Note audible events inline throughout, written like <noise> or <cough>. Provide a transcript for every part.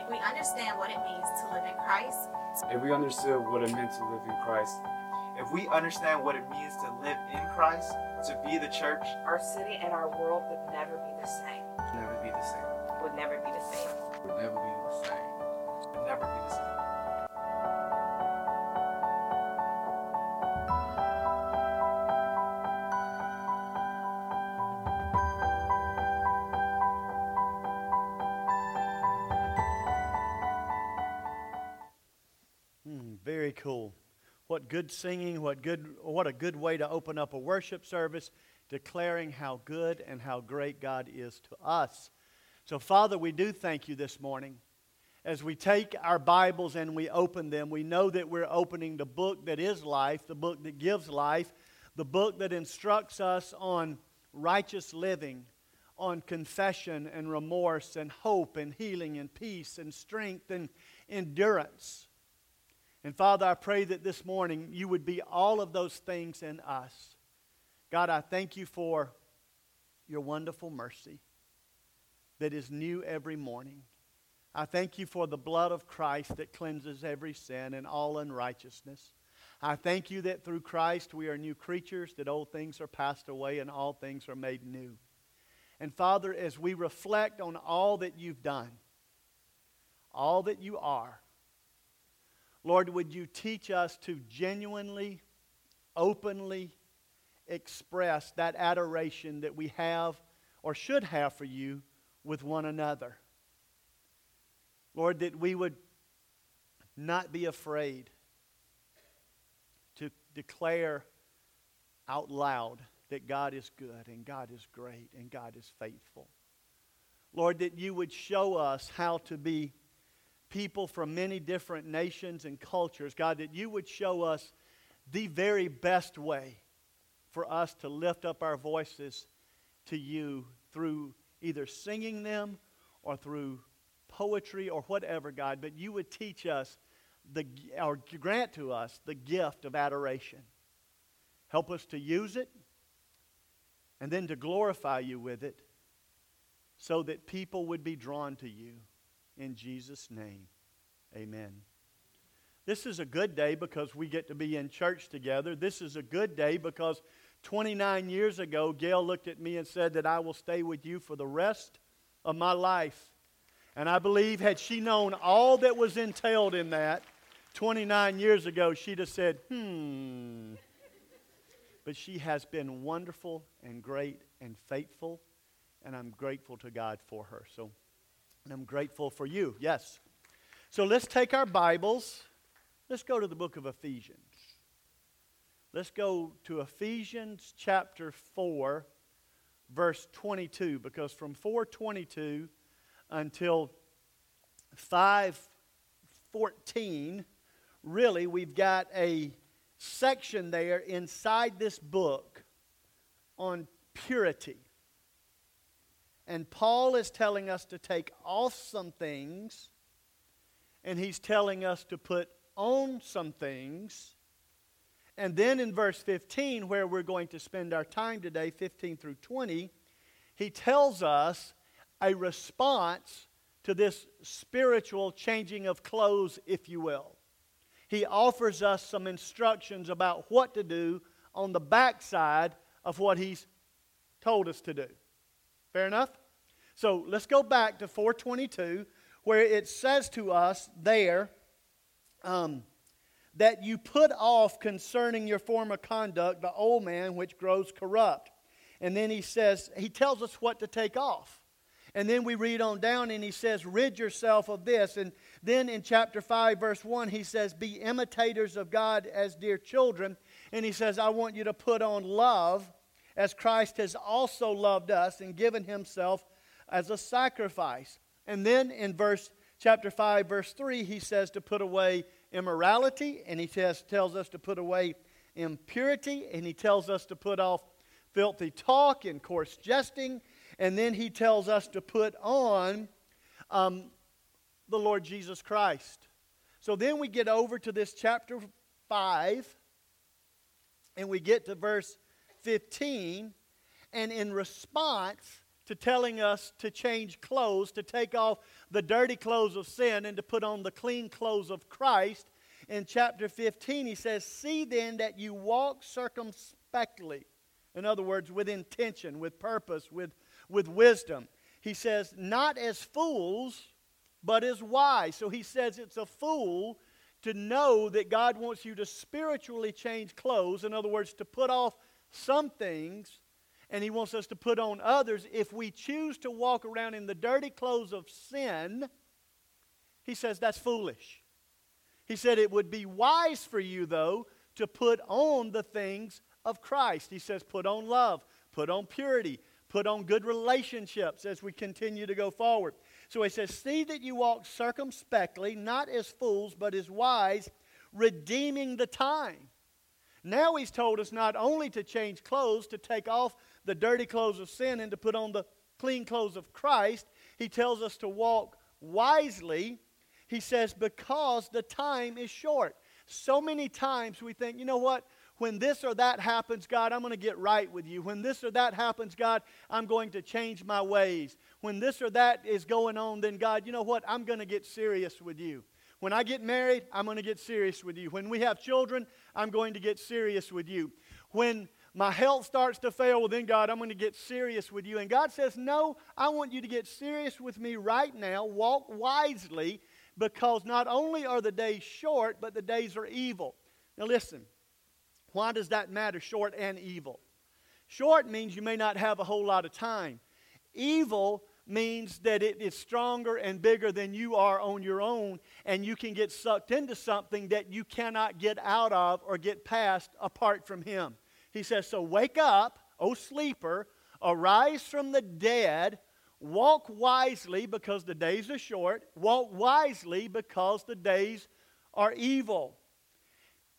If we understand what it means to live in Christ, If we understood what it meant to live in Christ, If we understand what it means to live in Christ, to be the church, our city and our world would never be the same. would never be the same. Would never be the same. would never be the same. Would never be the same. Good singing, what good what a good way to open up a worship service declaring how good and how great God is to us. So Father, we do thank you this morning. As we take our Bibles and we open them, we know that we're opening the book that is life, the book that gives life, the book that instructs us on righteous living, on confession and remorse and hope and healing and peace and strength and endurance. And Father, I pray that this morning you would be all of those things in us. God, I thank you for your wonderful mercy that is new every morning. I thank you for the blood of Christ that cleanses every sin and all unrighteousness. I thank you that through Christ we are new creatures, that old things are passed away and all things are made new. And Father, as we reflect on all that you've done, all that you are, Lord, would you teach us to genuinely, openly express that adoration that we have or should have for you with one another? Lord, that we would not be afraid to declare out loud that God is good and God is great and God is faithful. Lord, that you would show us how to be people from many different nations and cultures. God, that you would show us the very best way for us to lift up our voices to you through either singing them or through poetry or whatever, God. But you would teach us the, or grant to us the gift of adoration. Help us to use it and then to glorify you with it so that people would be drawn to you. In Jesus' name, amen. This is a good day because we get to be in church together. This is a good day because 29 years ago, Gail looked at me and said that I will stay with you for the rest of my life. And I believe, had she known all that was entailed in that 29 years ago, she'd have said, hmm. But she has been wonderful and great and faithful, and I'm grateful to God for her. So, and I'm grateful for you. Yes. So let's take our Bibles. Let's go to the book of Ephesians. Let's go to Ephesians chapter 4, verse 22, because from 422 until 514, really, we've got a section there inside this book on purity. And Paul is telling us to take off some things, and he's telling us to put on some things. And then in verse 15, where we're going to spend our time today, 15 through 20, he tells us a response to this spiritual changing of clothes, if you will. He offers us some instructions about what to do on the backside of what he's told us to do. Fair enough? So let's go back to 422, where it says to us there um, that you put off concerning your former conduct the old man which grows corrupt. And then he says, he tells us what to take off. And then we read on down and he says, rid yourself of this. And then in chapter 5, verse 1, he says, be imitators of God as dear children. And he says, I want you to put on love as Christ has also loved us and given himself as a sacrifice. And then in verse chapter 5 verse 3 he says to put away immorality and he says, tells us to put away impurity and he tells us to put off filthy talk and coarse jesting and then he tells us to put on um, the Lord Jesus Christ. So then we get over to this chapter 5 and we get to verse 15 and in response to telling us to change clothes, to take off the dirty clothes of sin and to put on the clean clothes of Christ. In chapter 15, he says, See then that you walk circumspectly. In other words, with intention, with purpose, with, with wisdom. He says, Not as fools, but as wise. So he says it's a fool to know that God wants you to spiritually change clothes. In other words, to put off some things and he wants us to put on others. If we choose to walk around in the dirty clothes of sin, he says that's foolish. He said it would be wise for you, though, to put on the things of Christ. He says, put on love, put on purity, put on good relationships as we continue to go forward. So he says, See that you walk circumspectly, not as fools, but as wise, redeeming the time. Now he's told us not only to change clothes, to take off the dirty clothes of sin and to put on the clean clothes of Christ, he tells us to walk wisely. He says, because the time is short. So many times we think, you know what? When this or that happens, God, I'm going to get right with you. When this or that happens, God, I'm going to change my ways. When this or that is going on, then God, you know what? I'm going to get serious with you. When I get married, I'm going to get serious with you. When we have children, I'm going to get serious with you. When my health starts to fail, well, then, God, I'm going to get serious with you. And God says, No, I want you to get serious with me right now. Walk wisely, because not only are the days short, but the days are evil. Now, listen, why does that matter, short and evil? Short means you may not have a whole lot of time. Evil means that it is stronger and bigger than you are on your own, and you can get sucked into something that you cannot get out of or get past apart from Him. He says, So wake up, O sleeper, arise from the dead, walk wisely because the days are short, walk wisely because the days are evil.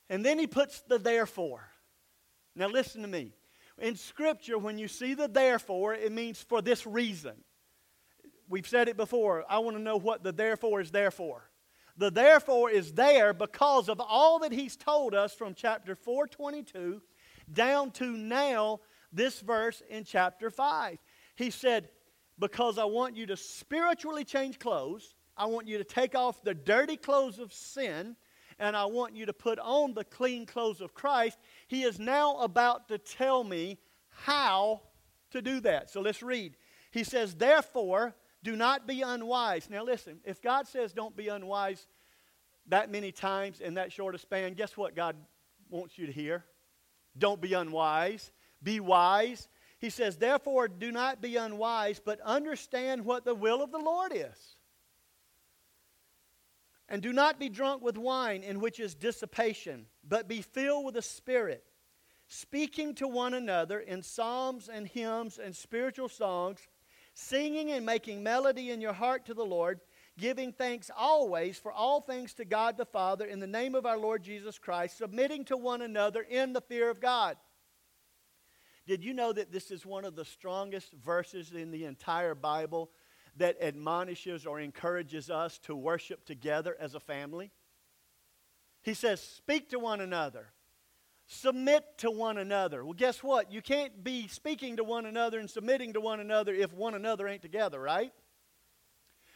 And then he puts the therefore. Now listen to me. In Scripture, when you see the therefore, it means for this reason. We've said it before. I want to know what the therefore is there for. The therefore is there because of all that he's told us from chapter 422 down to now, this verse in chapter 5. He said, Because I want you to spiritually change clothes, I want you to take off the dirty clothes of sin, and I want you to put on the clean clothes of Christ. He is now about to tell me how to do that. So let's read. He says, Therefore, do not be unwise. Now, listen, if God says don't be unwise that many times in that short a span, guess what God wants you to hear? Don't be unwise. Be wise. He says, Therefore, do not be unwise, but understand what the will of the Lord is. And do not be drunk with wine, in which is dissipation, but be filled with the Spirit, speaking to one another in psalms and hymns and spiritual songs, singing and making melody in your heart to the Lord giving thanks always for all things to God the Father in the name of our Lord Jesus Christ, submitting to one another in the fear of God. Did you know that this is one of the strongest verses in the entire Bible that admonishes or encourages us to worship together as a family? He says, Speak to one another. Submit to one another. Well, guess what? You can't be speaking to one another and submitting to one another if one another ain't together, right?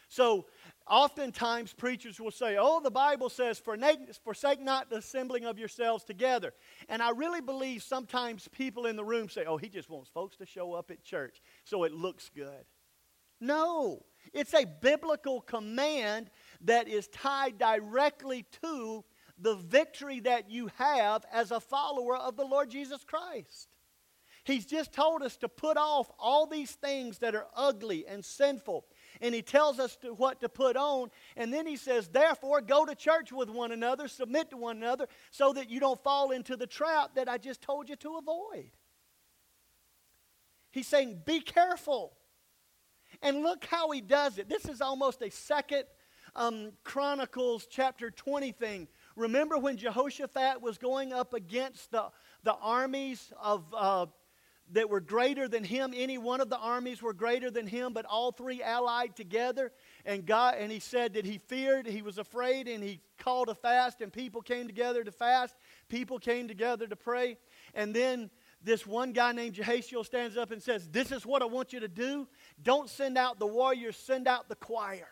So, oftentimes preachers will say, Oh, the Bible says, forsake not the assembling of yourselves together. And I really believe sometimes people in the room say, Oh, he just wants folks to show up at church so it looks good. No, it's a biblical command that is tied directly to the victory that you have as a follower of the Lord Jesus Christ. He's just told us to put off all these things that are ugly and sinful and he tells us to, what to put on. And then he says, therefore, go to church with one another, submit to one another, so that you don't fall into the trap that I just told you to avoid. He's saying, be careful. And look how he does it. This is almost a second um, Chronicles chapter 20 thing. Remember when Jehoshaphat was going up against the, the armies of uh, that were greater than him. Any one of the armies were greater than him, but all three allied together. And God and he said that he feared, he was afraid, and he called a fast, and people came together to fast. People came together to pray. And then this one guy named Jehaziel stands up and says, This is what I want you to do. Don't send out the warriors, send out the choir.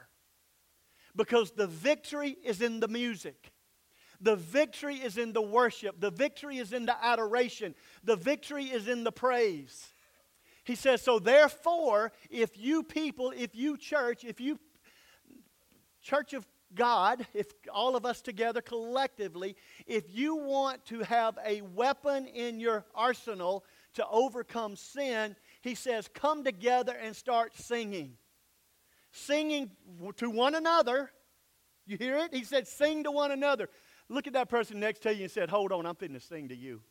Because the victory is in the music. The victory is in the worship. The victory is in the adoration. The victory is in the praise. He says, So therefore, if you people, if you church, if you church of God, if all of us together collectively, if you want to have a weapon in your arsenal to overcome sin, he says, come together and start singing. Singing to one another. You hear it? He said, sing to one another. Look at that person next to you and said, hold on, I'm fitting to sing to you.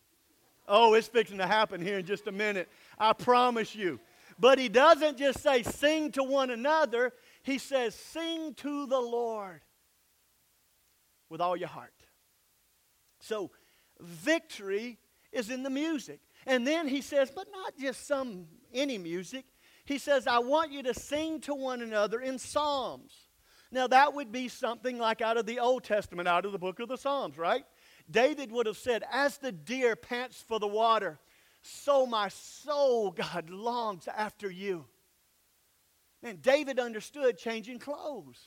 Oh, it's fixing to happen here in just a minute. I promise you. But he doesn't just say sing to one another, he says sing to the Lord with all your heart. So, victory is in the music. And then he says, but not just some any music. He says, I want you to sing to one another in psalms. Now, that would be something like out of the Old Testament, out of the book of the Psalms, right? David would have said, As the deer pants for the water, so my soul, God, longs after you. And David understood changing clothes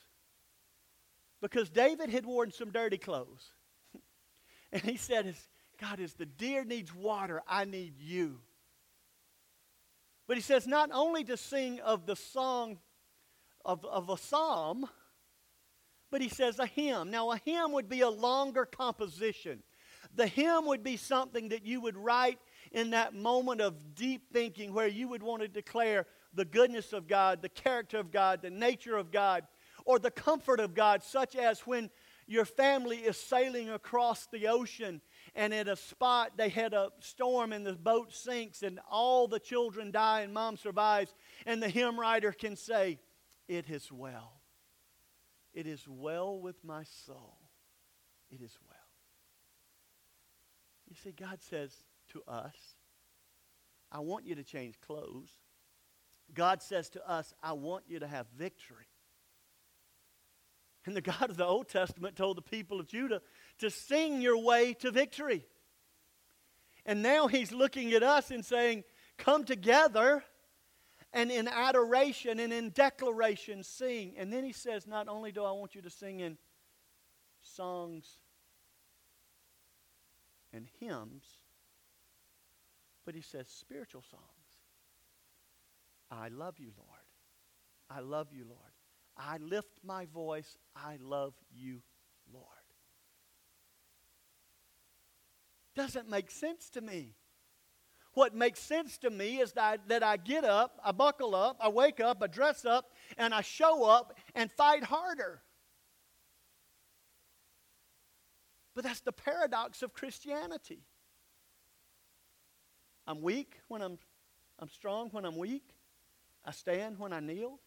because David had worn some dirty clothes. <laughs> and he said, God, as the deer needs water, I need you. But he says, not only to sing of the song of, of a psalm, but he says a hymn. Now, a hymn would be a longer composition. The hymn would be something that you would write in that moment of deep thinking where you would want to declare the goodness of God, the character of God, the nature of God, or the comfort of God, such as when your family is sailing across the ocean and at a spot they had a storm and the boat sinks and all the children die and mom survives, and the hymn writer can say, It is well. It is well with my soul. It is well. You see, God says to us, I want you to change clothes. God says to us, I want you to have victory. And the God of the Old Testament told the people of Judah to sing your way to victory. And now he's looking at us and saying, Come together and in adoration and in declaration sing. And then he says, Not only do I want you to sing in songs and hymns, but he says spiritual songs. I love you, Lord. I love you, Lord. I lift my voice. I love you, Lord. Doesn't make sense to me. What makes sense to me is that, that I get up, I buckle up, I wake up, I dress up, and I show up and fight harder. But that's the paradox of Christianity. I'm weak when I'm, I'm strong when I'm weak. I stand when I kneel.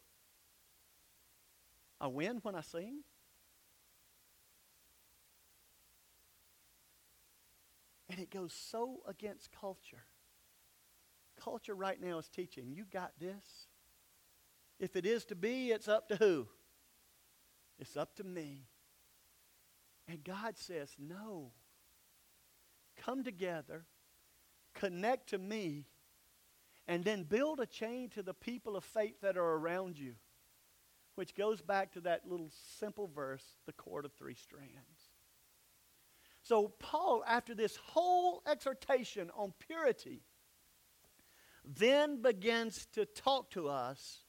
I win when I sing. And it goes so against culture. Culture right now is teaching, you got this. If it is to be, it's up to who? It's up to me. And God says, no. Come together, connect to me, and then build a chain to the people of faith that are around you which goes back to that little simple verse, the cord of three strands. So, Paul, after this whole exhortation on purity, then begins to talk to us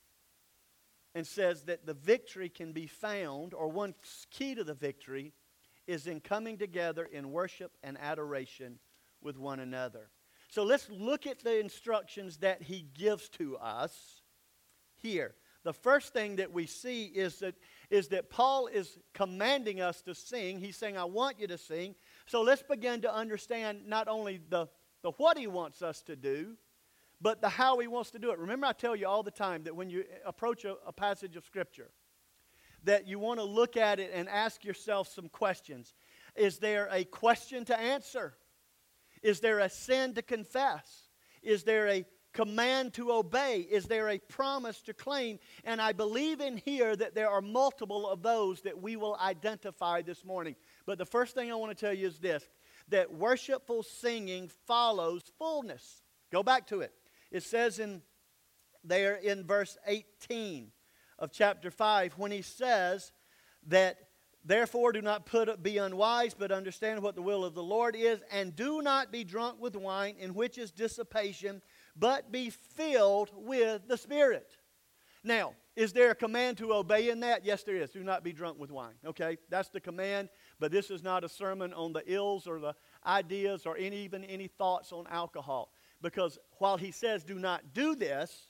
and says that the victory can be found, or one key to the victory is in coming together in worship and adoration with one another. So let's look at the instructions that he gives to us here the first thing that we see is that, is that Paul is commanding us to sing. He's saying, I want you to sing. So let's begin to understand not only the, the what he wants us to do, but the how he wants to do it. Remember, I tell you all the time that when you approach a, a passage of Scripture, that you want to look at it and ask yourself some questions. Is there a question to answer? Is there a sin to confess? Is there a command to obey? Is there a promise to claim? And I believe in here that there are multiple of those that we will identify this morning. But the first thing I want to tell you is this that worshipful singing follows fullness. Go back to it. It says in there in verse 18 of chapter 5 when he says that therefore do not put be unwise but understand what the will of the Lord is and do not be drunk with wine in which is dissipation but be filled with the spirit. Now, is there a command to obey in that? Yes, there is. Do not be drunk with wine. Okay? That's the command, but this is not a sermon on the ills or the ideas or any, even any thoughts on alcohol. Because while he says do not do this,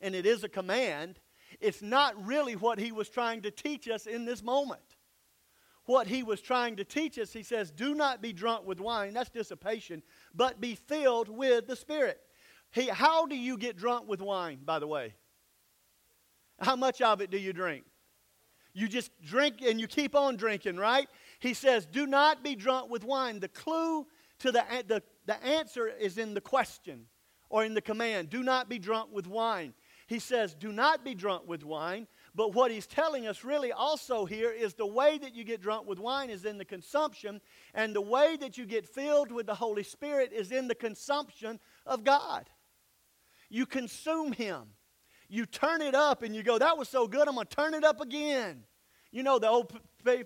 and it is a command, it's not really what he was trying to teach us in this moment. What he was trying to teach us, he says, do not be drunk with wine, that's dissipation, but be filled with the Spirit. He, how do you get drunk with wine, by the way? How much of it do you drink? You just drink and you keep on drinking, right? He says, do not be drunk with wine. The clue to the, the, the answer is in the question or in the command. Do not be drunk with wine. He says, do not be drunk with wine. But what he's telling us really also here is the way that you get drunk with wine is in the consumption, and the way that you get filled with the Holy Spirit is in the consumption of God. You consume Him. You turn it up and you go, that was so good, I'm going to turn it up again. You know the old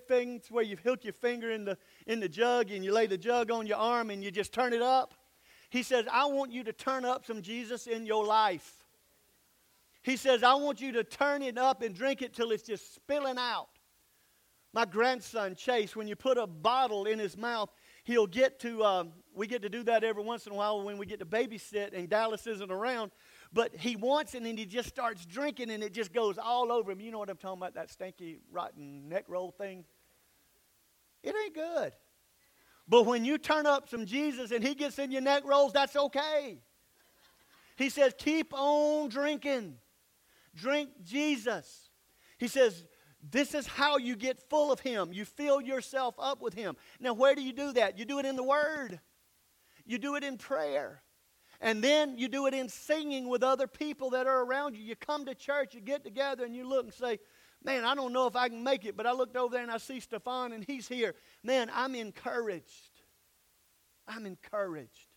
things where you hook your finger in the, in the jug and you lay the jug on your arm and you just turn it up? He says, I want you to turn up some Jesus in your life. He says, I want you to turn it up and drink it till it's just spilling out. My grandson, Chase, when you put a bottle in his mouth, he'll get to, um, we get to do that every once in a while when we get to babysit and Dallas isn't around. But he wants it and he just starts drinking and it just goes all over him. You know what I'm talking about? That stinky, rotten neck roll thing? It ain't good. But when you turn up some Jesus and he gets in your neck rolls, that's okay. He says, keep on drinking. Drink Jesus. He says, this is how you get full of Him. You fill yourself up with Him. Now, where do you do that? You do it in the Word, you do it in prayer. And then you do it in singing with other people that are around you. You come to church, you get together, and you look and say, Man, I don't know if I can make it, but I looked over there and I see Stefan and he's here. Man, I'm encouraged. I'm encouraged.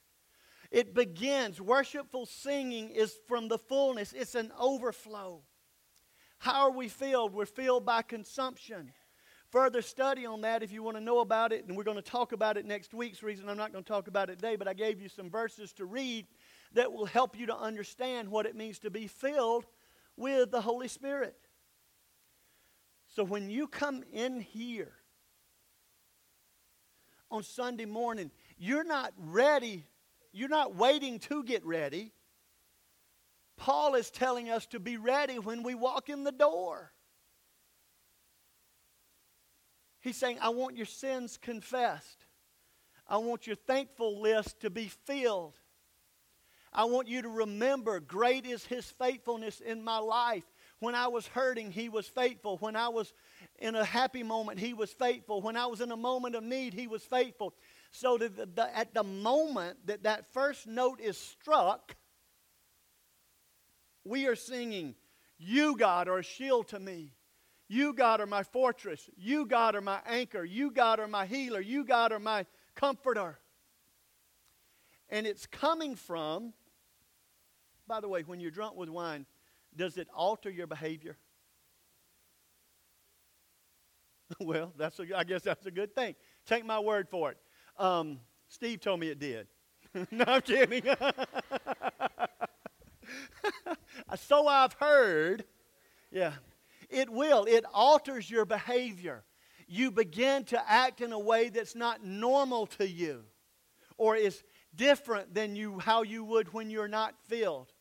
It begins, worshipful singing is from the fullness, it's an overflow. How are we filled? We're filled by consumption. Further study on that if you want to know about it, and we're going to talk about it next week's reason I'm not going to talk about it today, but I gave you some verses to read that will help you to understand what it means to be filled with the Holy Spirit. So when you come in here on Sunday morning, you're not ready, you're not waiting to get ready. Paul is telling us to be ready when we walk in the door. He's saying, I want your sins confessed. I want your thankful list to be filled. I want you to remember great is his faithfulness in my life. When I was hurting, he was faithful. When I was in a happy moment, he was faithful. When I was in a moment of need, he was faithful. So the, the, at the moment that that first note is struck, we are singing, You, God, are a shield to me. You, God, are my fortress. You, God, are my anchor. You, God, are my healer. You, God, are my comforter. And it's coming from, by the way, when you're drunk with wine, does it alter your behavior? <laughs> well, that's a, I guess that's a good thing. Take my word for it. Um, Steve told me it did. <laughs> no, I'm kidding. <laughs> so I've heard. Yeah. It will. It alters your behavior. You begin to act in a way that's not normal to you or is different than you how you would when you're not filled.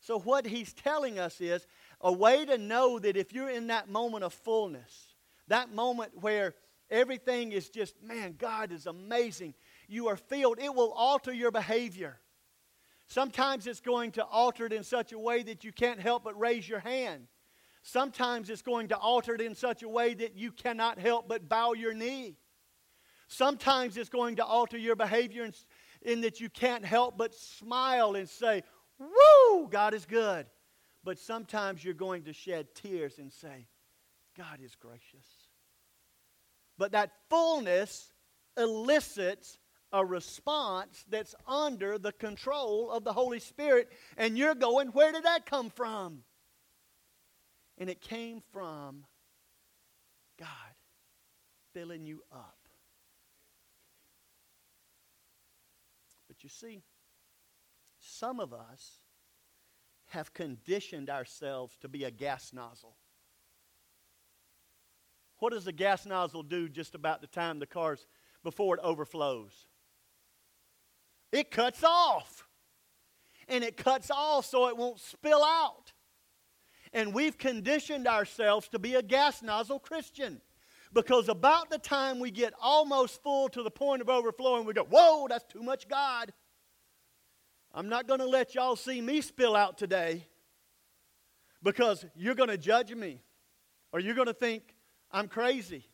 So what he's telling us is a way to know that if you're in that moment of fullness, that moment where everything is just, man, God is amazing. You are filled. It will alter your behavior. Sometimes it's going to alter it in such a way that you can't help but raise your hand. Sometimes it's going to alter it in such a way that you cannot help but bow your knee. Sometimes it's going to alter your behavior in, in that you can't help but smile and say, Woo, God is good. But sometimes you're going to shed tears and say, God is gracious. But that fullness elicits a response that's under the control of the Holy Spirit, and you're going, where did that come from? And it came from God filling you up. But you see, some of us have conditioned ourselves to be a gas nozzle. What does a gas nozzle do just about the time the car's before it overflows? It cuts off. And it cuts off so it won't spill out. And we've conditioned ourselves to be a gas nozzle Christian. Because about the time we get almost full to the point of overflowing, we go, Whoa, that's too much God. I'm not going to let y'all see me spill out today because you're going to judge me or you're going to think I'm crazy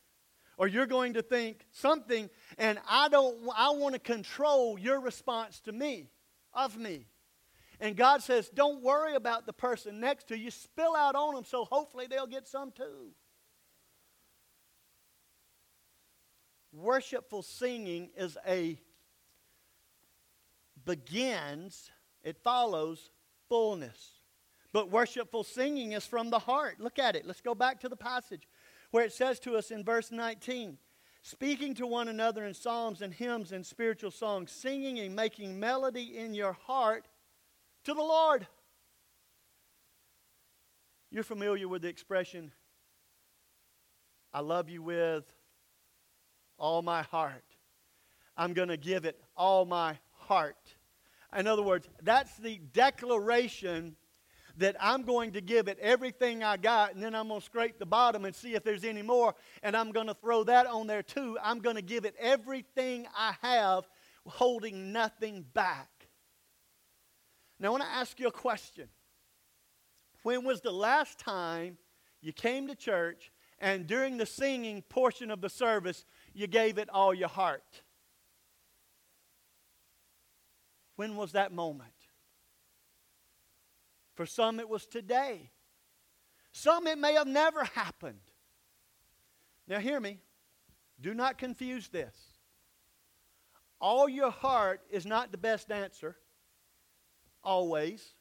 or you're going to think something and I don't I want to control your response to me of me. And God says, "Don't worry about the person next to you. Spill out on them so hopefully they'll get some too." Worshipful singing is a begins, it follows fullness. But worshipful singing is from the heart. Look at it. Let's go back to the passage where it says to us in verse 19 speaking to one another in psalms and hymns and spiritual songs, singing and making melody in your heart to the Lord. You're familiar with the expression, I love you with all my heart. I'm going to give it all my heart. In other words, that's the declaration that I'm going to give it everything I got, and then I'm going to scrape the bottom and see if there's any more, and I'm going to throw that on there too. I'm going to give it everything I have, holding nothing back. Now, I want to ask you a question. When was the last time you came to church and during the singing portion of the service, you gave it all your heart? When was that moment? For some, it was today. Some, it may have never happened. Now, hear me. Do not confuse this. All your heart is not the best answer, always.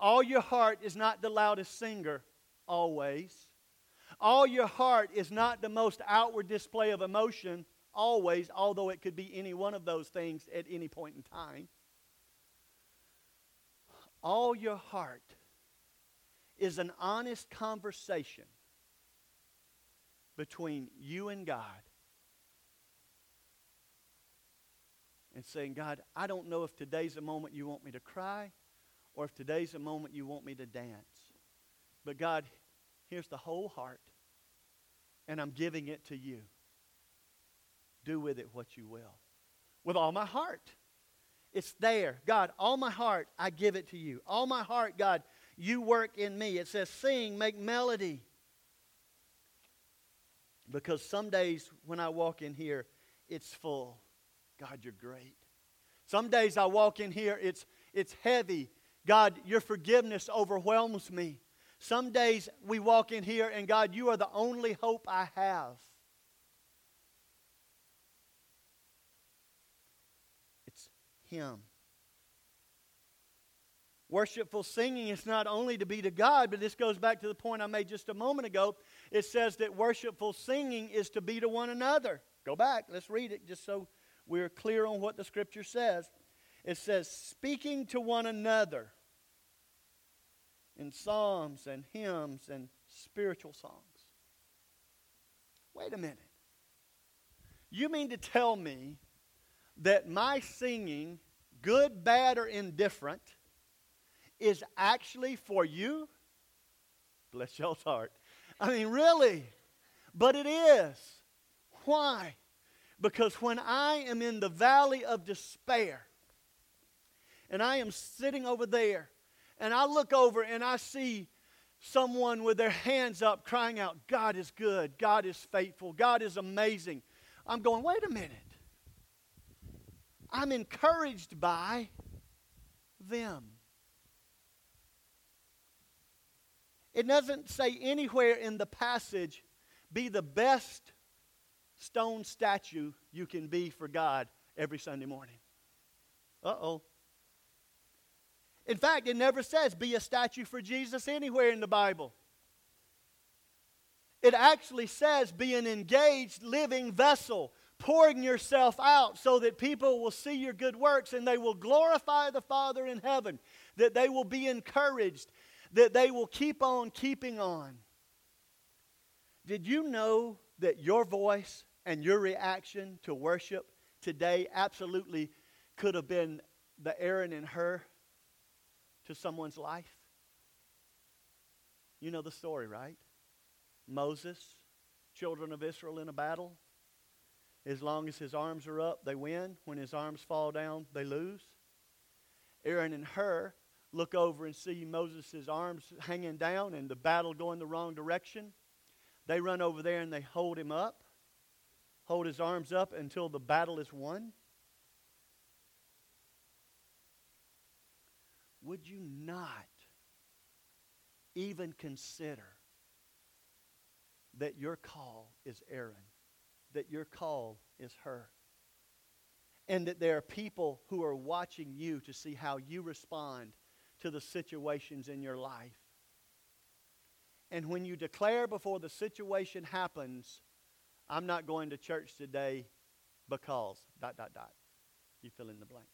All your heart is not the loudest singer, always. All your heart is not the most outward display of emotion, always, although it could be any one of those things at any point in time all your heart is an honest conversation between you and God. And saying, God, I don't know if today's a moment you want me to cry or if today's a moment you want me to dance. But God, here's the whole heart, and I'm giving it to you. Do with it what you will. With all my heart. It's there. God, all my heart, I give it to you. All my heart, God, you work in me. It says, sing, make melody. Because some days when I walk in here, it's full. God, you're great. Some days I walk in here, it's, it's heavy. God, your forgiveness overwhelms me. Some days we walk in here, and God, you are the only hope I have. It's Him. Worshipful singing is not only to be to God, but this goes back to the point I made just a moment ago. It says that worshipful singing is to be to one another. Go back, let's read it just so we're clear on what the scripture says. It says, speaking to one another in psalms and hymns and spiritual songs. Wait a minute. You mean to tell me that my singing, good, bad, or indifferent, is actually for you? Bless y'all's heart. I mean, really? But it is. Why? Because when I am in the valley of despair, and I am sitting over there, and I look over and I see someone with their hands up crying out, God is good, God is faithful, God is amazing. I'm going, wait a minute. I'm encouraged by them. It doesn't say anywhere in the passage, be the best stone statue you can be for God. every Sunday morning. Uh oh. In fact, it never says be a statue for Jesus anywhere in the Bible. It actually says be an engaged, living vessel, pouring yourself out so that people will see your good works and they will glorify the Father in heaven, that they will be encouraged, that they will keep on keeping on. Did you know that your voice and your reaction to worship today absolutely could have been the Aaron and Hur to someone's life? You know the story, right? Moses, children of Israel in a battle. As long as his arms are up, they win. When his arms fall down, they lose. Aaron and Hur look over and see Moses' arms hanging down and the battle going the wrong direction. They run over there and they hold him up, hold his arms up until the battle is won. Would you not even consider that your call is Aaron, that your call is Hur, and that there are people who are watching you to see how you respond to the situations in your life. And when you declare before the situation happens, I'm not going to church today because, dot, dot, dot. You fill in the blank.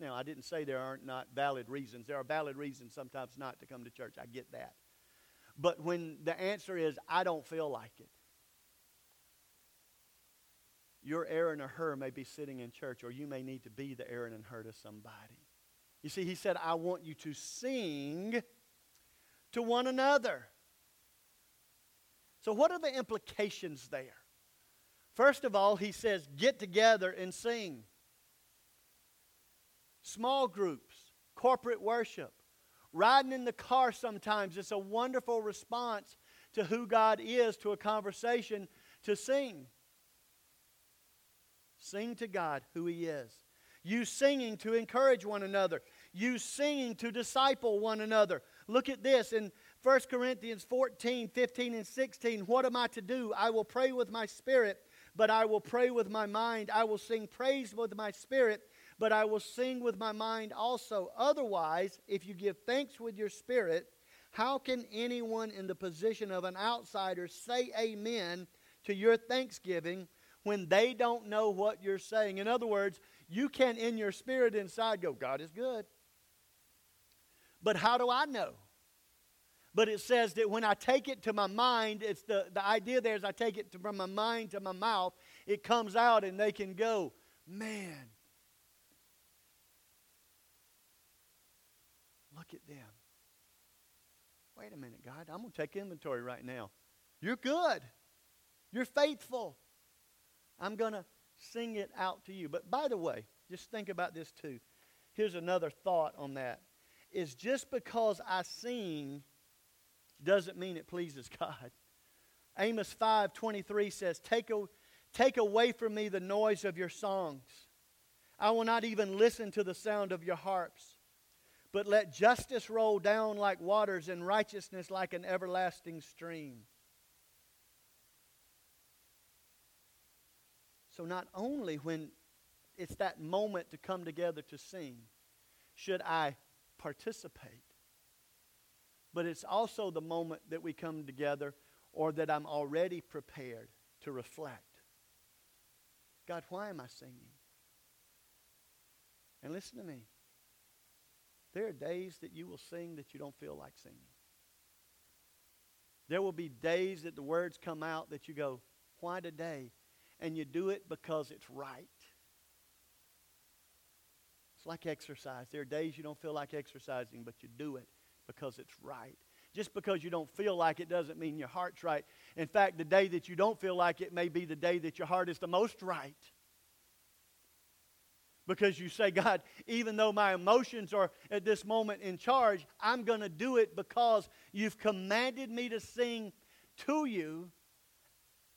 Now, I didn't say there aren't not valid reasons. There are valid reasons sometimes not to come to church. I get that. But when the answer is, I don't feel like it, your Aaron or Hur may be sitting in church, or you may need to be the Aaron and Hur to somebody. You see, he said, I want you to sing to one another. So, what are the implications there? First of all, he says, get together and sing. Small groups, corporate worship, riding in the car sometimes, it's a wonderful response to who God is to a conversation to sing. Sing to God who He is. You singing to encourage one another. You singing to disciple one another. Look at this in 1 Corinthians 14, 15, and 16. What am I to do? I will pray with my spirit, but I will pray with my mind. I will sing praise with my spirit, but I will sing with my mind also. Otherwise, if you give thanks with your spirit, how can anyone in the position of an outsider say amen to your thanksgiving when they don't know what you're saying? In other words, you can, in your spirit inside, go, God is good. But how do I know? But it says that when I take it to my mind, it's the, the idea there is I take it to, from my mind to my mouth, it comes out and they can go, man, look at them. Wait a minute, God, I'm going to take inventory right now. You're good. You're faithful. I'm going to sing it out to you. But by the way, just think about this too. Here's another thought on that. Is just because I sing doesn't mean it pleases <laughs> God. Amos 5:23 says, take, a, "Take away from me the noise of your songs. I will not even listen to the sound of your harps. But let justice roll down like waters and righteousness like an everlasting stream." So not only when it's that moment to come together to sing should I participate, but it's also the moment that we come together or that I'm already prepared to reflect. God, why am I singing? And listen to me. There are days that you will sing that you don't feel like singing. There will be days that the words come out that you go, why today? And you do it because it's right. It's like exercise. There are days you don't feel like exercising, but you do it because it's right. Just because you don't feel like it doesn't mean your heart's right. In fact, the day that you don't feel like it may be the day that your heart is the most right. Because you say, God, even though my emotions are at this moment in charge, I'm going to do it because you've commanded me to sing to you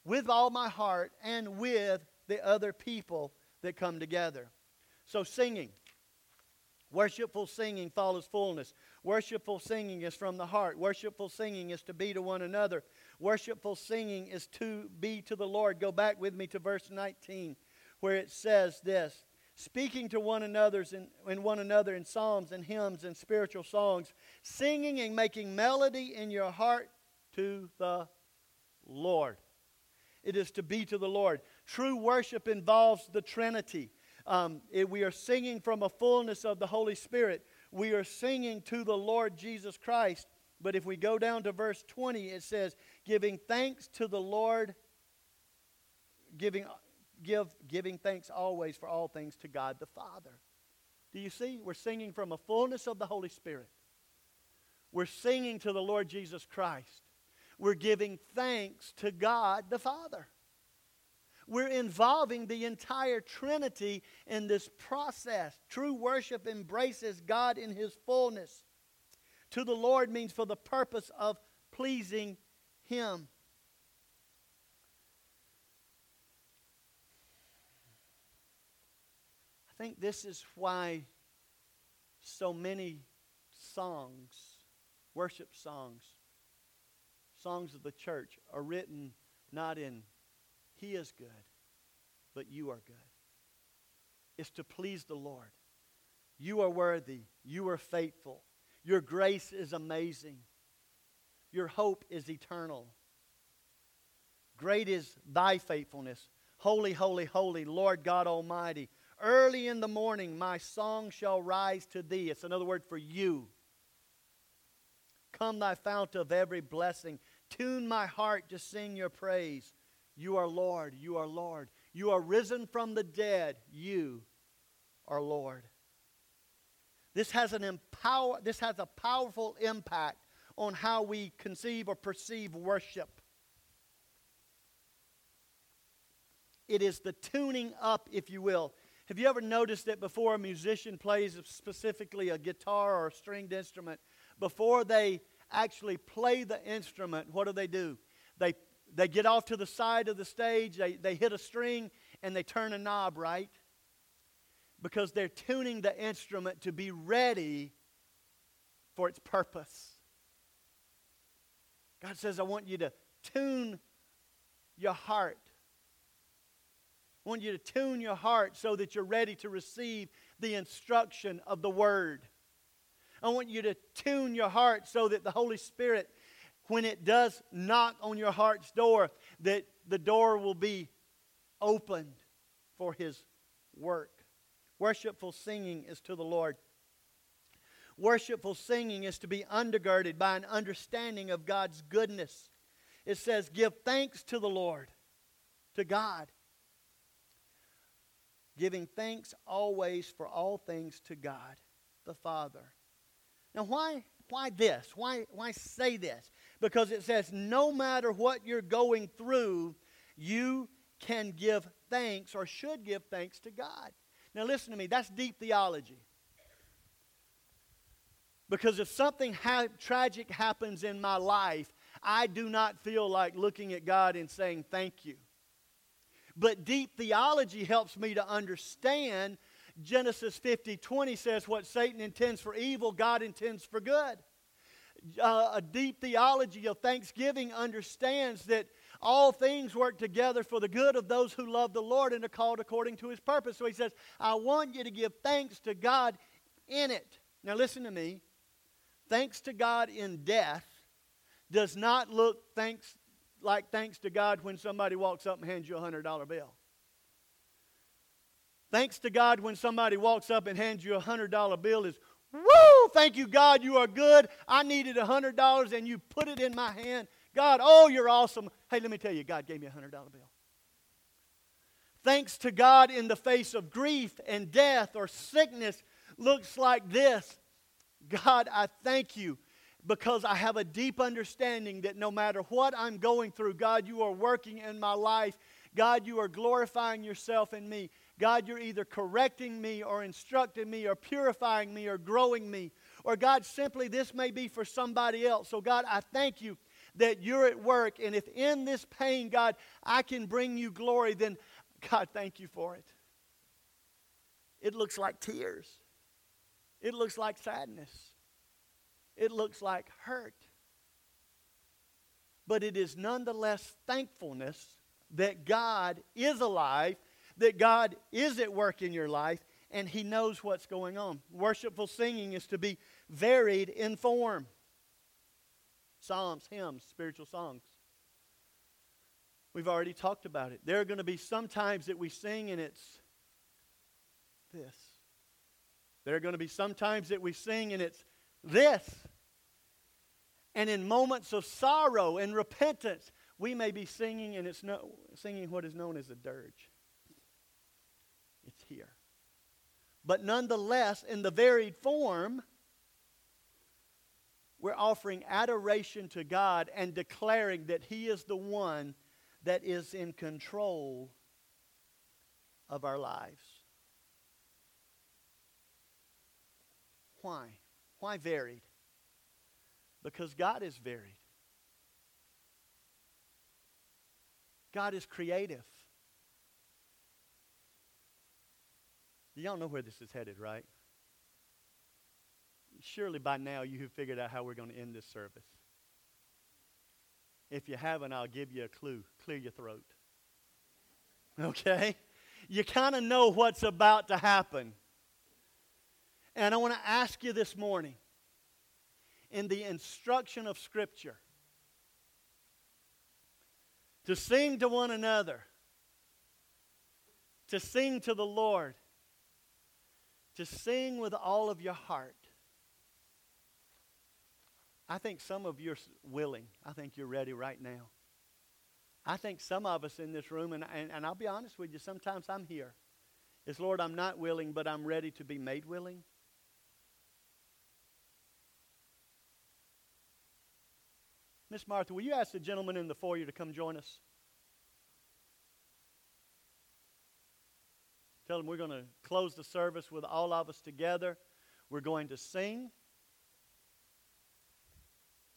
with all my heart and with the other people that come together. So, singing. Worshipful singing follows fullness. Worshipful singing is from the heart. Worshipful singing is to be to one another. Worshipful singing is to be to the Lord. Go back with me to verse 19 where it says this speaking to one another's in, in one another in psalms and hymns and spiritual songs, singing and making melody in your heart to the Lord. It is to be to the Lord. True worship involves the Trinity. Um, it- we are singing from a fullness of the Holy Spirit. We are singing to the Lord Jesus Christ. But if we go down to verse 20, it says, giving thanks to the Lord, giving, give, giving thanks always for all things to God the Father. Do you see? We're singing from a fullness of the Holy Spirit. We're singing to the Lord Jesus Christ. We're giving thanks to God the Father. We're involving the entire Trinity in this process. True worship embraces God in His fullness. To the Lord means for the purpose of pleasing Him. I think this is why so many songs, worship songs, songs of the church are written not in He is good, but you are good. It's to please the Lord. You are worthy. You are faithful. Your grace is amazing. Your hope is eternal. Great is thy faithfulness. Holy, holy, holy, Lord God Almighty. Early in the morning, my song shall rise to thee. It's another word for you. Come, thy fount of every blessing. Tune my heart to sing your praise. You are Lord. You are Lord. You are risen from the dead. You are Lord. This has an empower, this has a powerful impact on how we conceive or perceive worship. It is the tuning up, if you will. Have you ever noticed that before a musician plays specifically a guitar or a stringed instrument, before they actually play the instrument, what do they do? They, they get off to the side of the stage, they, they hit a string, and they turn a knob, right? Because they're tuning the instrument to be ready for its purpose. God says, I want you to tune your heart. I want you to tune your heart so that you're ready to receive the instruction of the Word. I want you to tune your heart so that the Holy Spirit, when it does knock on your heart's door, that the door will be opened for His work. Worshipful singing is to the Lord. Worshipful singing is to be undergirded by an understanding of God's goodness. It says, Give thanks to the Lord, to God. Giving thanks always for all things to God the Father. Now, why, why this? Why, why say this? Because it says, no matter what you're going through, you can give thanks or should give thanks to God. Now, listen to me, that's deep theology. Because if something ha- tragic happens in my life, I do not feel like looking at God and saying thank you. But deep theology helps me to understand Genesis 50 20 says, What Satan intends for evil, God intends for good. Uh, a deep theology of thanksgiving understands that all things work together for the good of those who love the Lord and are called according to his purpose. So he says, I want you to give thanks to God in it. Now, listen to me. Thanks to God in death does not look thanks like thanks to God when somebody walks up and hands you a hundred dollar bill. Thanks to God when somebody walks up and hands you a hundred dollar bill is woo, thank you, God, you are good. I needed a hundred dollars and you put it in my hand. God, oh, you're awesome. Hey, let me tell you, God gave me a hundred dollar bill. Thanks to God in the face of grief and death or sickness looks like this. God, I thank you because I have a deep understanding that no matter what I'm going through, God, you are working in my life. God, you are glorifying yourself in me. God, you're either correcting me or instructing me or purifying me or growing me. Or, God, simply this may be for somebody else. So, God, I thank you that you're at work. And if in this pain, God, I can bring you glory, then, God, thank you for it. It looks like tears, it looks like sadness, it looks like hurt. But it is nonetheless thankfulness that God is alive that God is at work in your life, and He knows what's going on. Worshipful singing is to be varied in form. Psalms, hymns, spiritual songs. We've already talked about it. There are going to be some times that we sing and it's this. There are going to be some times that we sing and it's this. And in moments of sorrow and repentance, we may be singing and it's no, singing what is known as a dirge. It's here. But nonetheless, in the varied form, we're offering adoration to God and declaring that He is the one that is in control of our lives. Why? Why varied? Because God is varied. God is creative. Y'all know where this is headed, right? Surely by now you have figured out how we're going to end this service. If you haven't, I'll give you a clue. Clear your throat. Okay? You kind of know what's about to happen. And I want to ask you this morning in the instruction of Scripture to sing to one another, to sing to the Lord, to sing with all of your heart. I think some of you are willing. I think you're ready right now. I think some of us in this room, and, and, and I'll be honest with you, sometimes I'm here. Is Lord, I'm not willing, but I'm ready to be made willing. Miss Martha, will you ask the gentleman in the foyer to come join us? Tell them we're going to close the service with all of us together. We're going to sing.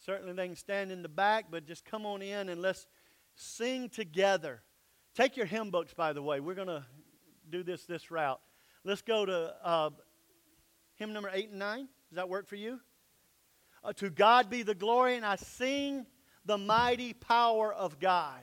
Certainly, they can stand in the back, but just come on in and let's sing together. Take your hymn books, by the way. We're going to do this this route. Let's go to uh, hymn number eight and nine. Does that work for you? Uh, to God be the glory, and I sing the mighty power of God.